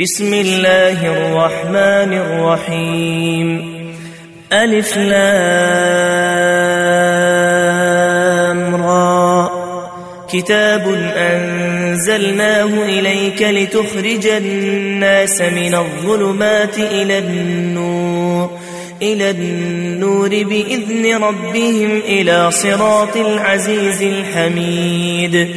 بسم الله الرحمن الرحيم. ألف لام را. كتاب أنزلناه إليك لتخرج الناس من الظلمات إلى النور إلى النور بإذن ربهم إلى صراط العزيز الحميد.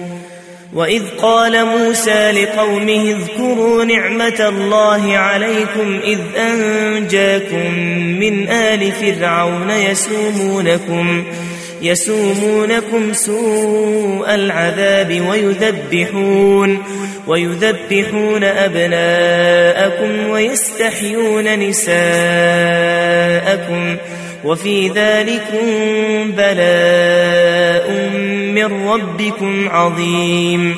وإذ قال موسى لقومه اذكروا نعمة الله عليكم إذ أنجاكم من آل فرعون يسومونكم يسومونكم سوء العذاب ويذبحون ويذبحون أبناءكم ويستحيون نساءكم وفي ذلكم بلاء من ربكم عظيم.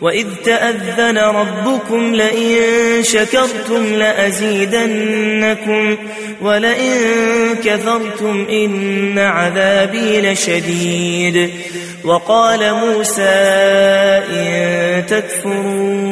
وإذ تأذن ربكم لئن شكرتم لأزيدنكم ولئن كفرتم إن عذابي لشديد. وقال موسى إن تكفروا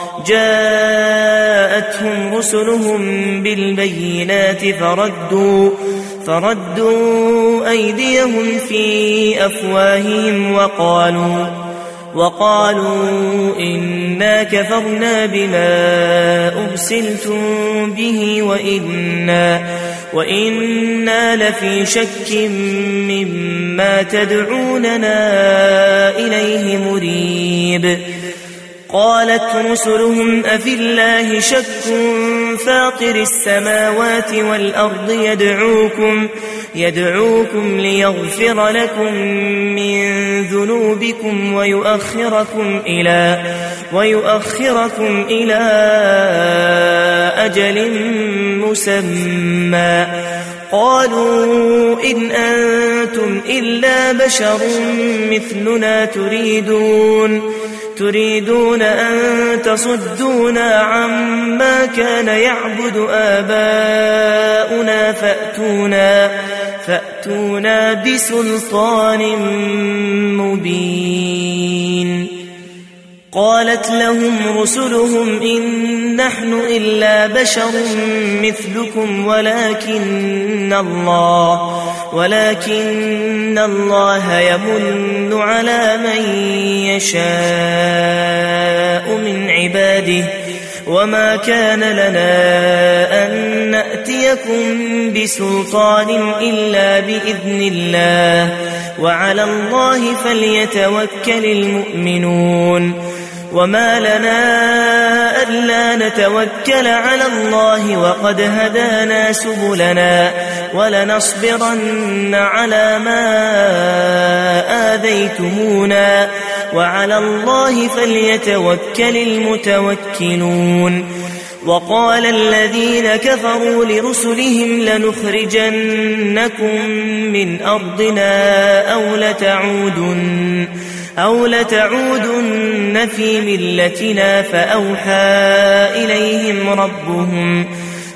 جاءتهم رسلهم بالبينات فردوا فردوا أيديهم في أفواههم وقالوا وقالوا إنا كفرنا بما أرسلتم به وإنا وإنا لفي شك مما تدعوننا إليه مريب. قالت رسلهم أفي الله شك؟ فاطر السماوات والأرض يدعوكم يدعوكم ليغفر لكم من ذنوبكم ويؤخركم إلى ويؤخركم إلى أجل مسمى. قالوا إن أنتم إلا بشر مثلنا تريدون. تريدون أن تصدونا عما كان يعبد آباؤنا فأتونا فأتونا بسلطان مبين. قالت لهم رسلهم إن نحن إلا بشر مثلكم ولكن الله ولكن الله يمن على من يشاء من عباده وما كان لنا أن نأتيكم بسلطان إلا بإذن الله وعلى الله فليتوكل المؤمنون وما لنا ألا نتوكل على الله وقد هدانا سبلنا ولنصبرن على ما آذيتمونا وعلى الله فليتوكل المتوكلون وقال الذين كفروا لرسلهم لنخرجنكم من أرضنا أو لتعودن أو لتعودن في ملتنا فأوحى إليهم ربهم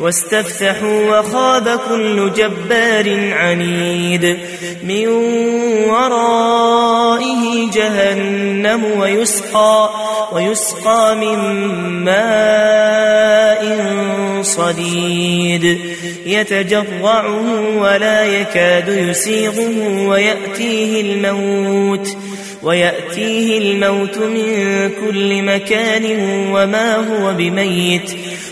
واستفتحوا وخاب كل جبار عنيد من ورائه جهنم ويسقى ويسقى من ماء صديد. يتجرعه ولا يكاد يسيغه ويأتيه الموت ويأتيه الموت من كل مكان وما هو بميت.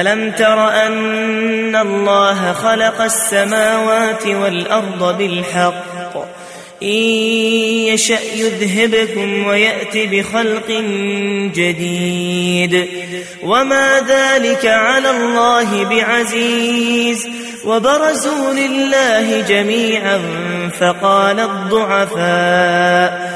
ألم تر أن الله خلق السماوات والأرض بالحق؟ إن يشأ يذهبكم ويأت بخلق جديد. وما ذلك على الله بعزيز. وبرزوا لله جميعا فقال الضعفاء.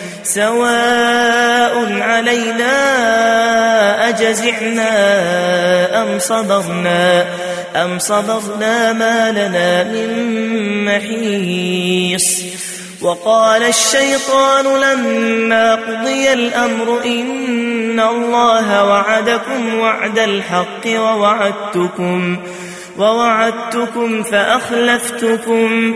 سواء علينا أجزعنا أم صبرنا أم صبرنا ما لنا من محيص وقال الشيطان لما قضي الأمر إن الله وعدكم وعد الحق ووعدتكم ووعدتكم فأخلفتكم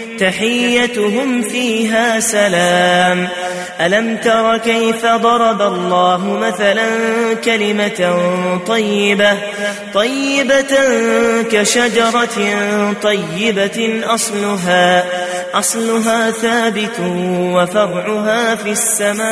تحيتهم فيها سلام. ألم تر كيف ضرب الله مثلا كلمة طيبة طيبة كشجرة طيبة أصلها أصلها ثابت وفرعها في السماء.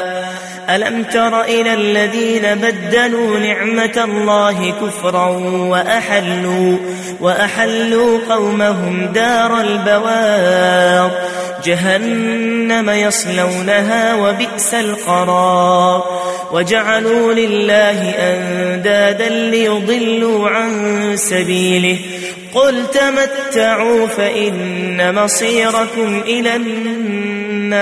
ألم تر إلى الذين بدلوا نعمة الله كفرا وأحلوا, وأحلوا قومهم دار البوار جهنم يصلونها وبئس القرار وجعلوا لله أندادا ليضلوا عن سبيله قل تمتعوا فإن مصيركم إلى النار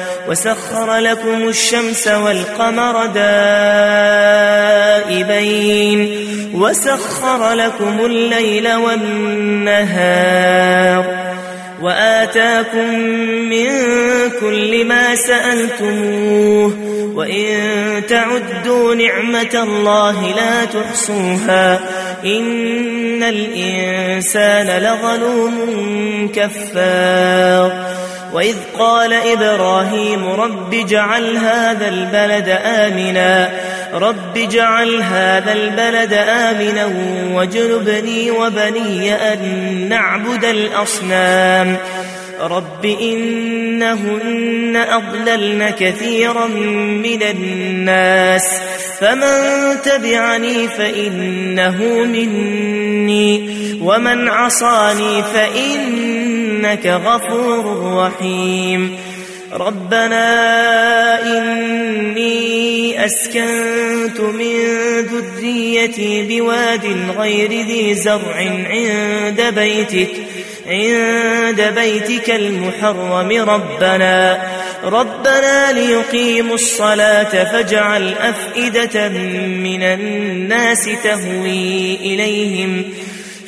وسخر لكم الشمس والقمر دائبين وسخر لكم الليل والنهار وآتاكم من كل ما سألتموه وإن تعدوا نعمة الله لا تحصوها إن الإنسان لظلوم كفار وإذ قال إبراهيم رب اجعل هذا البلد آمنا رب اجعل هذا البلد آمنا واجنبني وبني أن نعبد الأصنام. رب إنهن أضللن كثيرا من الناس فمن تبعني فإنه مني ومن عصاني فإنك غفور رحيم. ربنا إني أسكنت من ذريتي بواد غير ذي زرع عند بيتك عند بيتك المحرم. ربنا ربنا ليقيموا الصلاة فاجعل أفئدة من الناس تهوي إليهم.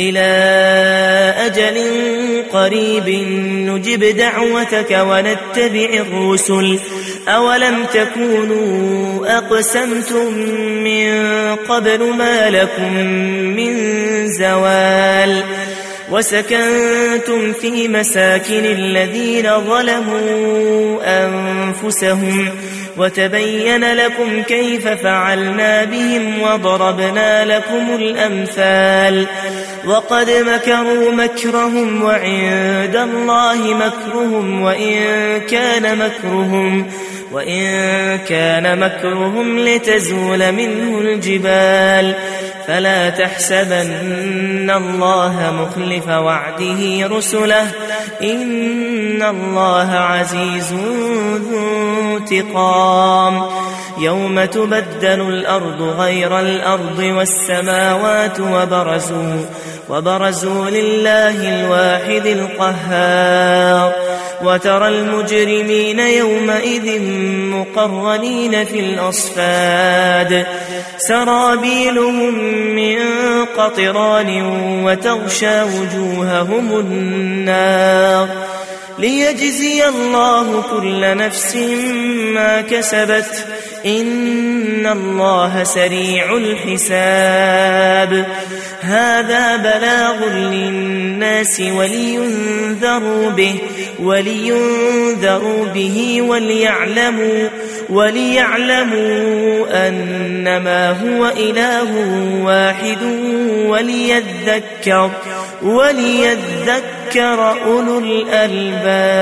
إلى أجل قريب نجب دعوتك ونتبع الرسل. أولم تكونوا أقسمتم من قبل ما لكم من زوال؟ وسكنتم في مساكن الذين ظلموا أنفسهم. وتبين لكم كيف فعلنا بهم وضربنا لكم الأمثال. وقد مكروا مكرهم وعند الله مكرهم وإن كان مكرهم وإن كان مكرهم لتزول منه الجبال. فلا تحسبن الله مخلف وعده رسله. إن الله عزيز ذو انتقام. يوم تبدل الأرض غير الأرض والسماوات وبرزوا وبرزوا لله الواحد القهار وترى المجرمين يومئذ مقرنين في الأصفاد سرابيلهم من قطران وتغشى وجوههم النار ليجزي الله كل نفس ما كسبت إن الله سريع الحساب هذا بلاغ للناس ولينذروا به ولينذروا به وليعلموا وليعلموا أنما هو إله واحد وليذكر وليذكر أولو الألباب